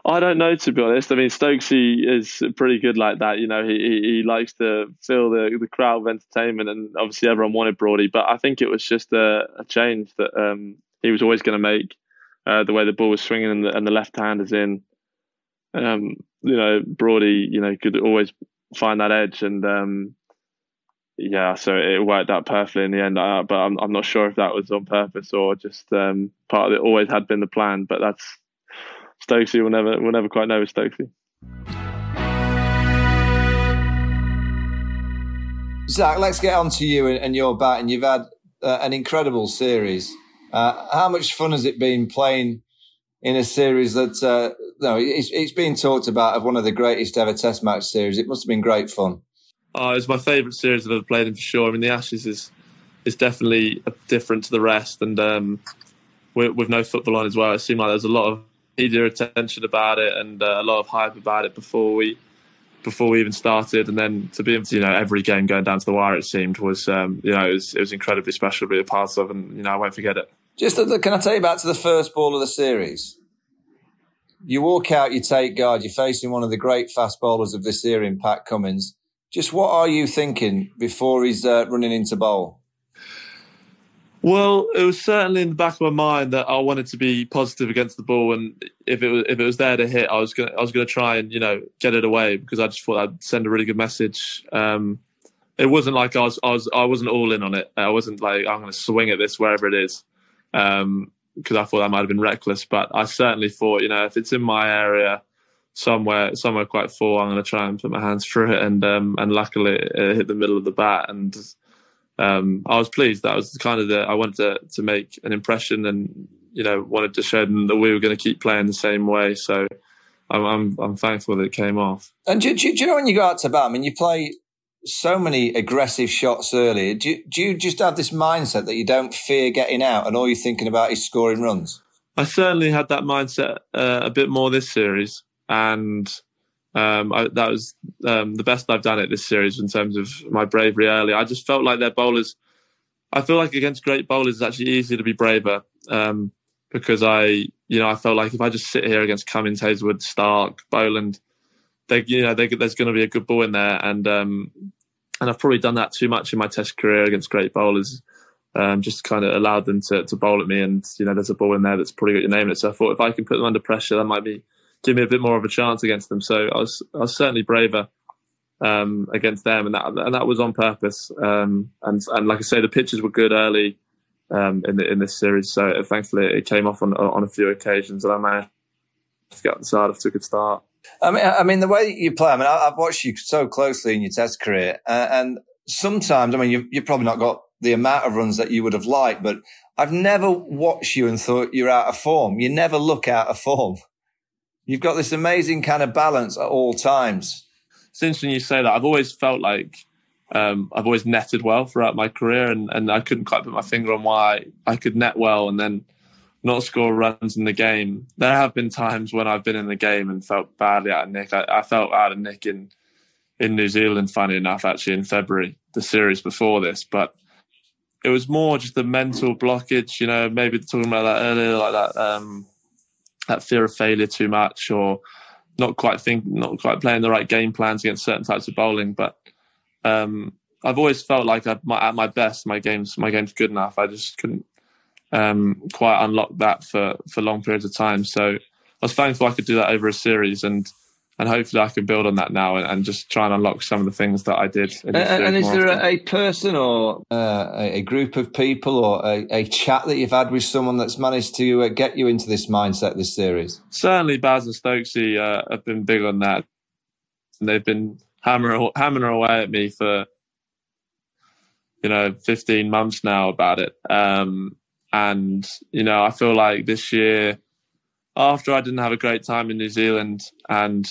I don't know to be honest. I mean, Stokesy is pretty good like that. You know, he he, likes to fill the the crowd with entertainment, and obviously everyone wanted Brody. But I think it was just a, a change that um, he was always going to make. Uh, the way the ball was swinging and the, and the left hand is in. Um, you know, Brody, you know, could always find that edge, and um, yeah, so it worked out perfectly in the end. Uh, but I'm I'm not sure if that was on purpose or just um, part of it. Always had been the plan, but that's Stokesy We'll never we'll never quite know with Stokesy. Zak, let's get on to you and, and your batting. You've had uh, an incredible series. Uh, how much fun has it been playing in a series that uh, no, it's, it's been talked about of one of the greatest ever Test match series? It must have been great fun. Oh, it's my favourite series I've ever played in for sure. I mean, the Ashes is is definitely different to the rest, and um, with, with no football on as well, it seemed like there was a lot of media attention about it and uh, a lot of hype about it before we before we even started, and then to be you know every game going down to the wire, it seemed was um, you know it was, it was incredibly special to be a part of, and you know I won't forget it. Just can I take you back to the first ball of the series? You walk out, you take guard, you're facing one of the great fast bowlers of this era in Pat Cummins. Just what are you thinking before he's uh, running into bowl? Well, it was certainly in the back of my mind that I wanted to be positive against the ball, and if it was if it was there to hit, I was gonna I was gonna try and you know get it away because I just thought I'd send a really good message. Um, it wasn't like I was I was I wasn't all in on it. I wasn't like I'm to swing at this wherever it is because um, I thought that might have been reckless. But I certainly thought you know if it's in my area somewhere somewhere quite full, I'm going to try and put my hands through it, and um, and luckily it hit the middle of the bat and um, I was pleased. That was kind of the I wanted to to make an impression, and you know wanted to show them that we were going to keep playing the same way. So I'm I'm, I'm thankful that it came off. And do, do, do, you know when you go out to bat? I mean, you play so many aggressive shots early. Do you, do you just have this mindset that you don't fear getting out and all you're thinking about is scoring runs? I certainly had that mindset uh, a bit more this series, and um, I, that was um, the best I've done it this series in terms of my bravery early. I just felt like their bowlers. I feel like against great bowlers, it's actually easier to be braver um, because I, you know, I felt like if I just sit here against Cummins, Hazlewood, Stark, Boland, they, you know, they, there's going to be a good ball in there, and um, and I've probably done that too much in my Test career against great bowlers. Um, just kind of allowed them to, to bowl at me, and you know, there's a ball in there that's probably got your name in it. So I thought if I can put them under pressure, that might be give me a bit more of a chance against them. So I was I was certainly braver um, against them, and that and that was on purpose. Um, and and like I say, the pitches were good early um, in the, in this series, so thankfully it came off on on a few occasions, and I managed to get the side off to a good start. I mean, I mean, the way you play. I mean, I've watched you so closely in your Test career, uh, and sometimes, I mean, you've, you've probably not got the amount of runs that you would have liked, but I've never watched you and thought you're out of form. You never look out of form. You've got this amazing kind of balance at all times. It's interesting you say that. I've always felt like um, I've always netted well throughout my career, and, and I couldn't quite put my finger on why I could net well and then not score runs in the game. There have been times when I've been in the game and felt badly out of nick. I, I felt out of nick in in New Zealand, funny enough, actually in February, the series before this, but it was more just the mental blockage. You know, maybe talking about that earlier, like that um, that fear of failure too much, or not quite think, not quite playing the right game plans against certain types of bowling. But um, I've always felt like at my, at my best, my game's my game's good enough. I just couldn't um, quite unlock that for for long periods of time. So I was thankful I could do that over a series and and hopefully I can build on that now and, and, just try and unlock some of the things that I did. And, and is there a, a, person or uh, a group of people or a, a, chat that you've had with someone that's managed to uh, get you into this mindset this series? Certainly, Baz and Stokesy uh, have been big on that. And they've been hammering, hammering away at me for you know 15 months now about it. Um, and you know, I feel like this year after I didn't have a great time in New Zealand and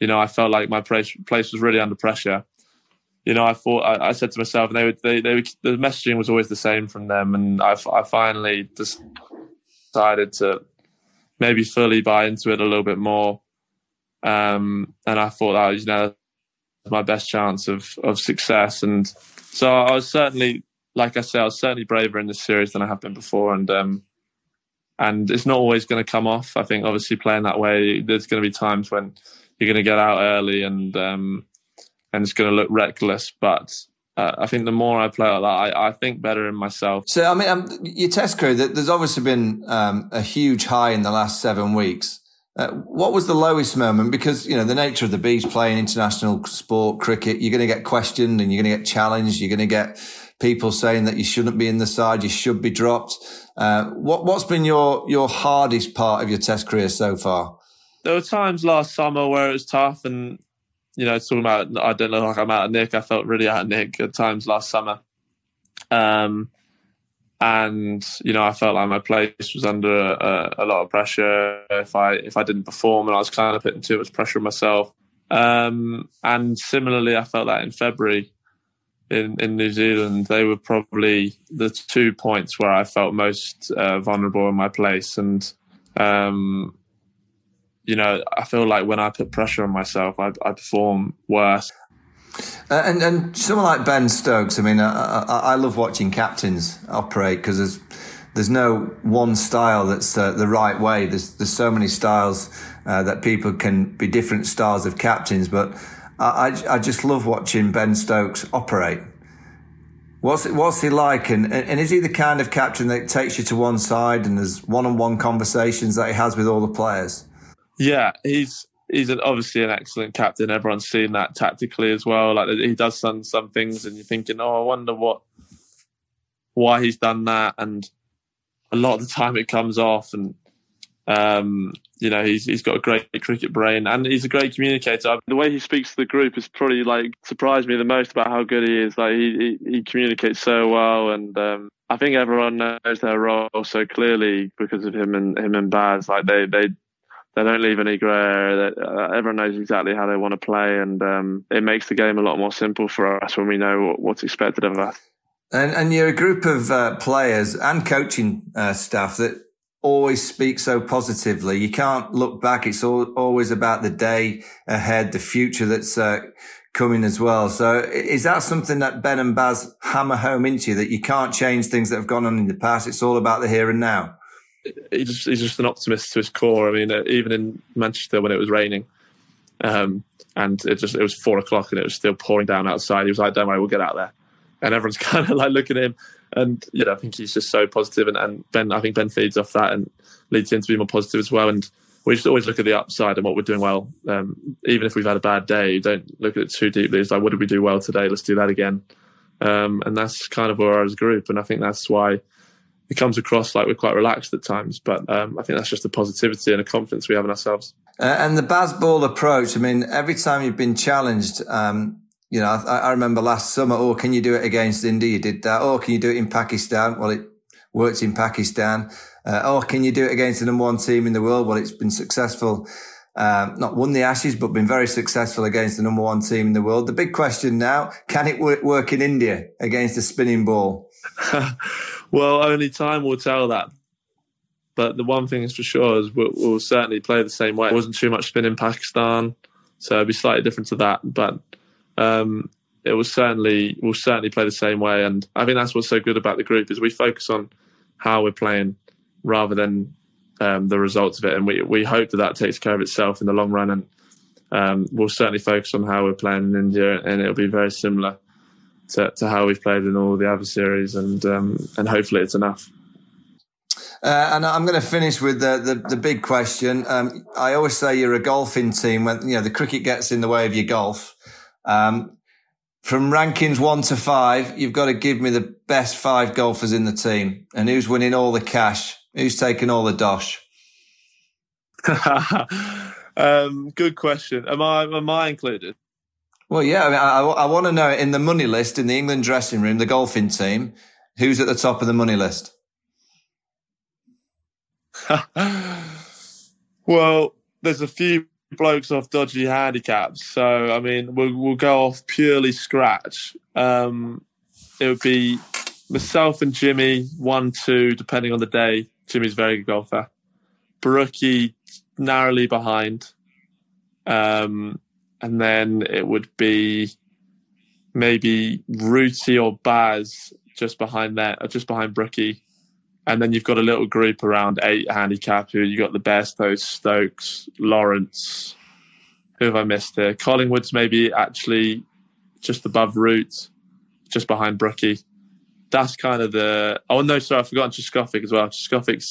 you know, I felt like my place, place was really under pressure. You know, I thought I, I said to myself, and they would, they, they would, the messaging was always the same from them, and I, I finally just decided to maybe fully buy into it a little bit more. Um, and I thought that was, you know, my best chance of of success. And so I was certainly, like I said, I was certainly braver in this series than I have been before. And um, and it's not always going to come off. I think obviously playing that way, there's going to be times when you're going to get out early and um, and it's going to look reckless. But uh, I think the more I play like that, I, I think better in myself. So I mean, um, your test career, there's obviously been um, a huge high in the last seven weeks. Uh, what was the lowest moment? Because you know the nature of the beast playing international sport cricket, you're going to get questioned and you're going to get challenged. You're going to get people saying that you shouldn't be in the side, you should be dropped. Uh, what what's been your your hardest part of your Test career so far? there were times last summer where it was tough, and you know, talking about I don't look like I'm out of nick. I felt really out of nick at times last summer, um, and you know, I felt like my place was under a, a, lot of pressure if I if I didn't perform, and I was kind of putting too much pressure on myself. Um, and similarly, I felt that in February in, in New Zealand, they were probably the two points where I felt most uh, vulnerable in my place. And um, you know, I feel like when I put pressure on myself, I, I perform worse. Uh, and and someone like Ben Stokes, I mean, I, I, I love watching captains operate because there's there's no one style that's uh, the right way. There's there's so many styles uh, that people can be different styles of captains, but I, I just love watching Ben Stokes operate. What's it, what's he like, and and is he the kind of captain that takes you to one side and there's one on one conversations that he has with all the players? Yeah, he's he's an, obviously an excellent captain. Everyone's seen that tactically as well. Like he does some some things, and you're thinking, oh, I wonder what why he's done that. And a lot of the time, it comes off, and um, you know, he's he's got a great cricket brain, and he's a great communicator. The way he speaks to the group has probably like surprised me the most about how good he is. Like he he, he communicates so well, and um, I think everyone knows their role so clearly because of him and him and Baz. Like they they they don't leave any grey. Uh, everyone knows exactly how they want to play, and um, it makes the game a lot more simple for us when we know what's expected of us. And, and you're a group of uh, players and coaching uh, staff that always speak so positively. You can't look back. It's all, always about the day ahead, the future that's uh, coming as well. So is that something that Ben and Baz hammer home into you that you can't change things that have gone on in the past? It's all about the here and now. He's just, he's just an optimist to his core. I mean, uh, even in Manchester when it was raining, um, and it just it was four o'clock and it was still pouring down outside. He was like, "Don't worry, we'll get out there." And everyone's kind of like looking at him, and you know, I think he's just so positive, and, and Ben, I think Ben feeds off that and leads him to be more positive as well. And we just always look at the upside and what we're doing well. Um, even if we've had a bad day, don't look at it too deeply. It's like, what did we do well today? Let's do that again. Um, and that's kind of where I was as group. And I think that's why it comes across like we're quite relaxed at times. But um, I think that's just the positivity and the confidence we have in ourselves. Uh, and the Bazball approach, I mean, every time you've been challenged, um, you know, I, I, remember last summer, oh, can you do it against India? You did that. Oh, can you do it in Pakistan? Well, it worked in Pakistan. Uh, oh, can you do it against the number one team in the world? Well, it's been successful. Um, not won the Ashes, but been very successful against the number one team in the world. The big question now, can it work in India against a spinning ball? well, only time will tell that. But the one thing is for sure is we'll, we'll certainly play the same way. It wasn't too much spin in Pakistan, so it'll be slightly different to that. But um, it will certainly will certainly play the same way. And I think that's what's so good about the group is we focus on how we're playing rather than um, the results of it. And we, we hope that that takes care of itself in the long run. And um, we'll certainly focus on how we're playing in India, and it'll be very similar to, to how we've played in all the other series. And um, and hopefully it's enough. Uh, and I'm going to finish with the, the, the big question. Um, I always say you're a golfing team when you know the cricket gets in the way of your golf. Um, from rankings one to five, you've got to give me the best five golfers in the team and who's winning all the cash. Who's taking all the dosh? um, good question. Am I am I included? Well, yeah. I, mean, I, I want to know in the money list in the England dressing room, the golfing team, who's at the top of the money list? well, there's a few blokes off dodgy handicaps, so I mean, we'll we'll go off purely scratch. Um, it would be myself and Jimmy, one, two, depending on the day. Jimmy's very good golfer. Brookie narrowly behind. Um, and then it would be maybe Rooty or Baz just behind that, or just behind Brookie. And then you've got a little group around eight handicap who you got the best, those Stokes, Lawrence. Who have I missed here? Collingwood's maybe actually just above Root, just behind Brookie that's kind of the. Oh no, sorry, I've forgotten Trescothick as well. Trescothick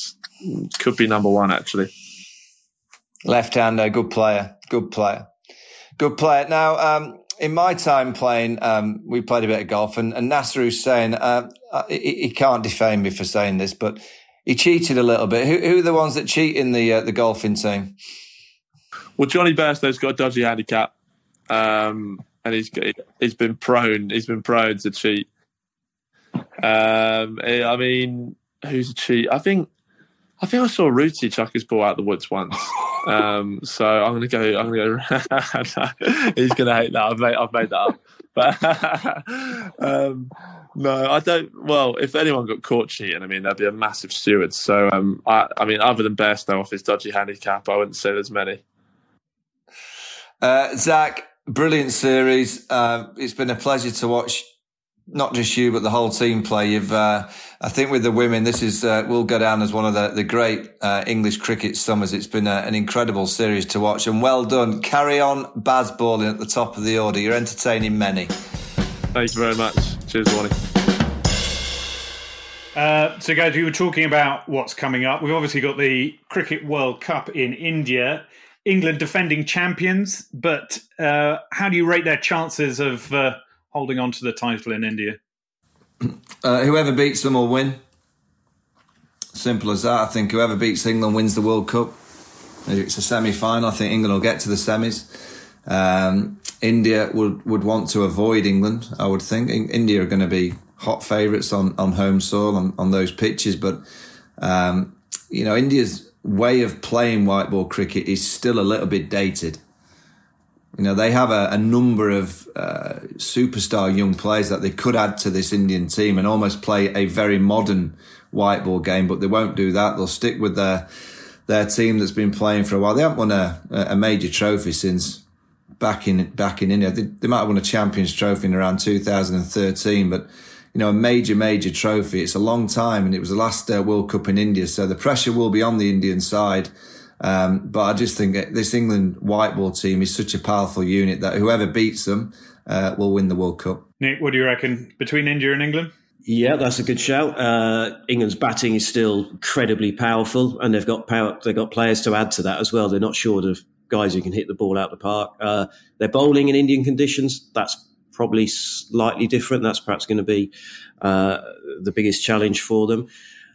could be number one actually. Left-hander, good player, good player, good player. Now, um, in my time playing, um, we played a bit of golf, and, and Nasser Hussain, uh, uh, he, he, can't defame me for saying this, but he cheated a little bit. Who, who are the ones that cheat in the uh, the golfing team? Well, Jonny Bairstow's got a dodgy handicap, um, and he's he's been prone he's been prone to cheat. Um, I mean, who's a cheat? I think I think I saw Rooty chuck his ball out the woods once. Um, so I'm gonna go. I'm gonna go. he's gonna hate that. I've made. I've made that up. But um, no, I don't. Well, if anyone got caught cheating, I mean, there'd be a massive steward. So um, I, I mean, other than Bairstow off his dodgy handicap, I wouldn't say there's many. Uh, Zak, brilliant series. Uh, it's been a pleasure to watch not just you, but the whole team play. You've, uh, I think with the women, this is, uh, will go down as one of the, the great, uh, English cricket summers. It's been a, an incredible series to watch and well done. Carry on Bazballing at the top of the order. You're entertaining many. Thank you very much. Cheers, Wally. Uh, so, guys, we were talking about what's coming up. We've obviously got the Cricket World Cup in India. England defending champions, but uh, how do you rate their chances of uh, holding on to the title in India? Uh, whoever beats them will win. Simple as that. I think whoever beats England wins the World Cup. It's a semi final. I think England will get to the semis. Um, India would, would want to avoid England, I would think. India are going to be hot favourites on, on home soil on, on those pitches. But, um, you know, India's way of playing white ball cricket is still a little bit dated. You know, they have a, a number of uh, superstar young players that they could add to this Indian team and almost play a very modern white ball game, but they won't do that. They'll stick with their their team that's been playing for a while. They haven't won a, a major trophy since back in back in India. They, they might have won a Champions Trophy in around 2013, but you know, a major, major trophy. It's a long time, and it was the last uh, World Cup in India, so the pressure will be on the Indian side. Um, but I just think this England white ball team is such a powerful unit that whoever beats them uh, will win the World Cup. Nick, what do you reckon between India and England? Yeah, that's a good shout. Uh, England's batting is still incredibly powerful, and they've got power. They've got players to add to that as well. They're not short of guys who can hit the ball out the park. Uh, they're bowling in Indian conditions. That's probably slightly different. That's perhaps going to be uh, the biggest challenge for them.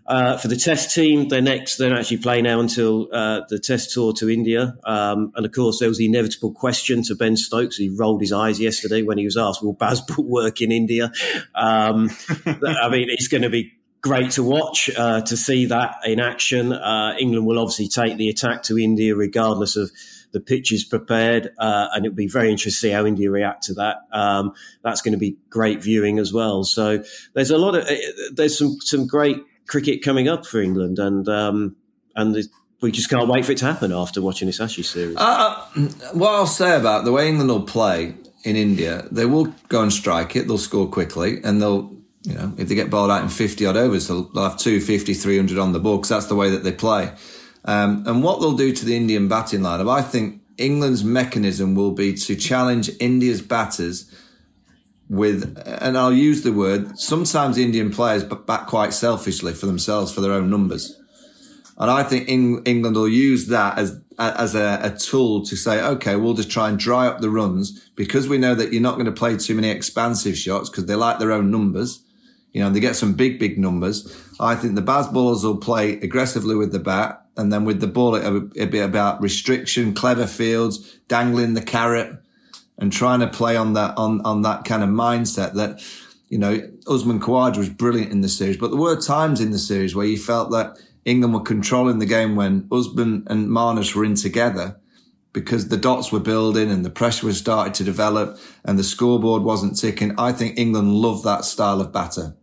Uh, for the test team, they're next. They don't actually play now until uh, the test tour to India. Um, and of course, there was the inevitable question to Ben Stokes. He rolled his eyes yesterday when he was asked, "Will Bazball work in India?" Um, I mean, it's going to be great to watch uh, to see that in action. Uh, England will obviously take the attack to India regardless of the pitch is prepared, uh, and it'll be very interesting to see how India react to that. Um, that's going to be great viewing as well. So there's a lot of uh, there's some some great cricket coming up for England, and um, and we just can't wait for it to happen after watching this Ashes series. Uh, what I'll say about the way England will play in India, they will go and strike it. They'll score quickly, and they'll, you know, if they get bowled out in 50 odd overs, they'll, they'll have 250, 300 on the board because that's the way that they play. Um, and what they'll do to the Indian batting lineup, I think England's mechanism will be to challenge India's batters with, and I'll use the word, sometimes Indian players bat quite selfishly for themselves, for their own numbers. And I think England will use that as as a, a, tool to say, okay, we'll just try and dry up the runs because we know that you're not going to play too many expansive shots because they like their own numbers. You know, they get some big, big numbers. I think the Bazballers will play aggressively with the bat, and then with the ball, it'll, it'll be about restriction, clever fields, dangling the carrot, and trying to play on that on on that kind of mindset that you know Usman Khawaja was brilliant in the series, but there were times in the series where you felt that England were controlling the game when Usman and Marnus were in together because the dots were building and the pressure was starting to develop and the scoreboard wasn't ticking. I think England love that style of batter.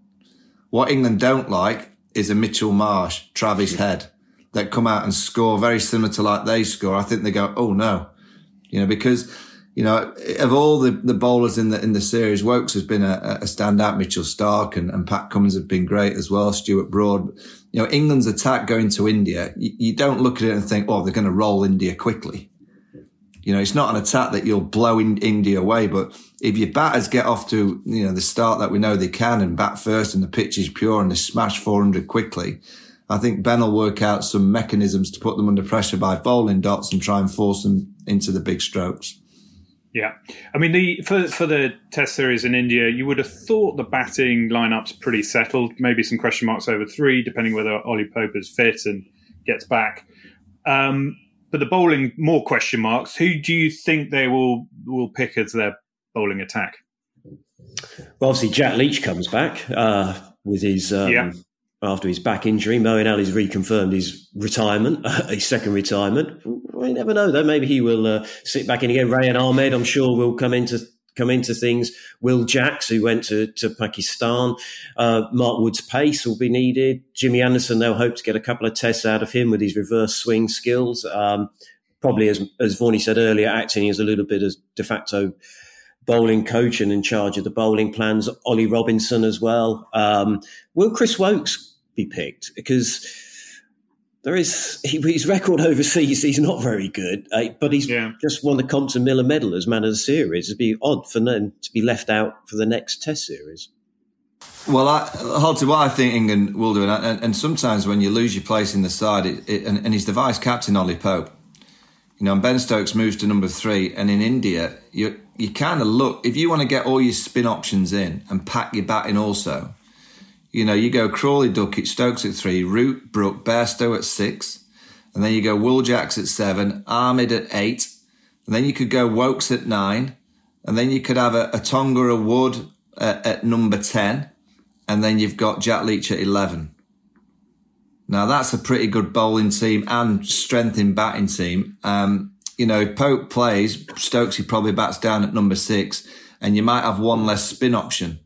What England don't like is a Mitchell Marsh, Travis Head that come out and score very similar to like they score. I think they go, oh no, you know, because you know, of all the, the bowlers in the in the series, Woakes has been a, a standout. Mitchell Stark and, and Pat Cummins have been great as well. Stuart Broad. You know, England's attack going to India, you, you don't look at it and think, oh, they're going to roll India quickly. You know, it's not an attack that you'll blow in India away, but if your batters get off to, you know, the start that we know they can and bat first and the pitch is pure and they smash 400 quickly, I think Ben will work out some mechanisms to put them under pressure by bowling dots and try and force them into the big strokes. Yeah, I mean the for for the Test series in India, you would have thought the batting lineup's pretty settled. Maybe some question marks over three, depending whether Ollie Pope is fit and gets back. Um, but the bowling, more question marks. Who do you think they will will pick as their bowling attack? Well, obviously Jack Leach comes back uh, with his um, yeah after his back injury. Moeen Ali's reconfirmed his retirement, his second retirement. We never know though. Maybe he will uh, sit back in again. Rehan Ahmed, I'm sure, will come into come into things. Will Jacks, who went to, to Pakistan, uh, Mark Wood's Pace will be needed. Jimmy Anderson, they'll hope to get a couple of tests out of him with his reverse swing skills. Um, probably, as as Vaughan said earlier, acting as a little bit as de facto bowling coach and in charge of the bowling plans. Ollie Robinson as well. Um, will Chris Woakes be picked because there is he, his record overseas. He's not very good, uh, but he's yeah. just won the Compton Miller Medal as man of the series. It'd be odd for them to be left out for the next Test series. Well, I, Halty, what I think England will do, and, and, sometimes when you lose your place in the side, it, it, and, and he's the vice captain, Ollie Pope. You know, and Ben Stokes moves to number three, and in India, you you kind of look if you want to get all your spin options in and pack your batting also you know, you go Crawley, Duckett, Stokes at three, Root, Brook, Bairstow at six, and then you go Will Jacks at seven, Ahmed at eight, and then you could go Woakes at nine, and then you could have a, a Tongue, a Wood at, at number 10, and then you've got Jack Leach at 11. Now that's a pretty good bowling team and strength in batting team. Um, you know, if Pope plays, Stokesy probably bats down at number six, and you might have one less spin option.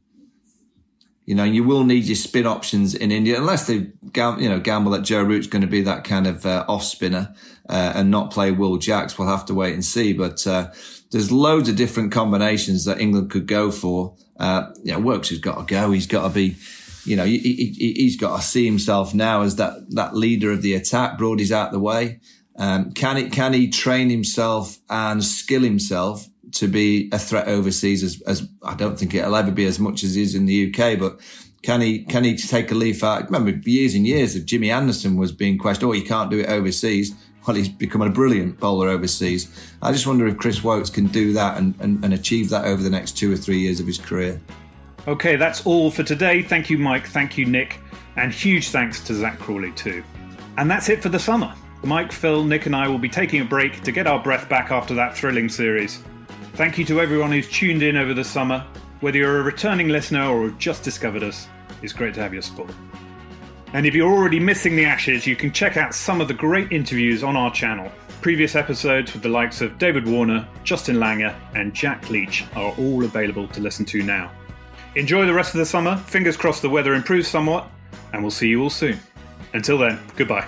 You know, you will need your spin options in India unless they, you know, gamble that Joe Root's going to be that kind of uh, off spinner uh, and not play Will Jacks. We'll have to wait and see. But uh, there's loads of different combinations that England could go for. Uh, you know, Woakes has got to go. He's got to be, you know, he, he's got to see himself now as that that leader of the attack. Broady's out the way. Um, can he can he train himself and skill himself to be a threat overseas as, as I don't think it'll ever be as much as he is in the UK, but can he can he take a leaf out? Remember years and years of Jimmy Anderson was being questioned, oh, he can't do it overseas. Well, he's become a brilliant bowler overseas. I just wonder if Chris Woakes can do that and, and, and achieve that over the next two or three years of his career. Okay, that's all for today. Thank you, Mike. Thank you, Nick. And huge thanks to Zak Crawley, too. And that's it for the summer. Mike, Phil, Nick, and I will be taking a break to get our breath back after that thrilling series. Thank you to everyone who's tuned in over the summer. Whether you're a returning listener or have just discovered us, it's great to have your support. And if you're already missing the Ashes, you can check out some of the great interviews on our channel. Previous episodes with the likes of David Warner, Justin Langer, and Jack Leach are all available to listen to now. Enjoy the rest of the summer, fingers crossed the weather improves somewhat, and we'll see you all soon. Until then, goodbye.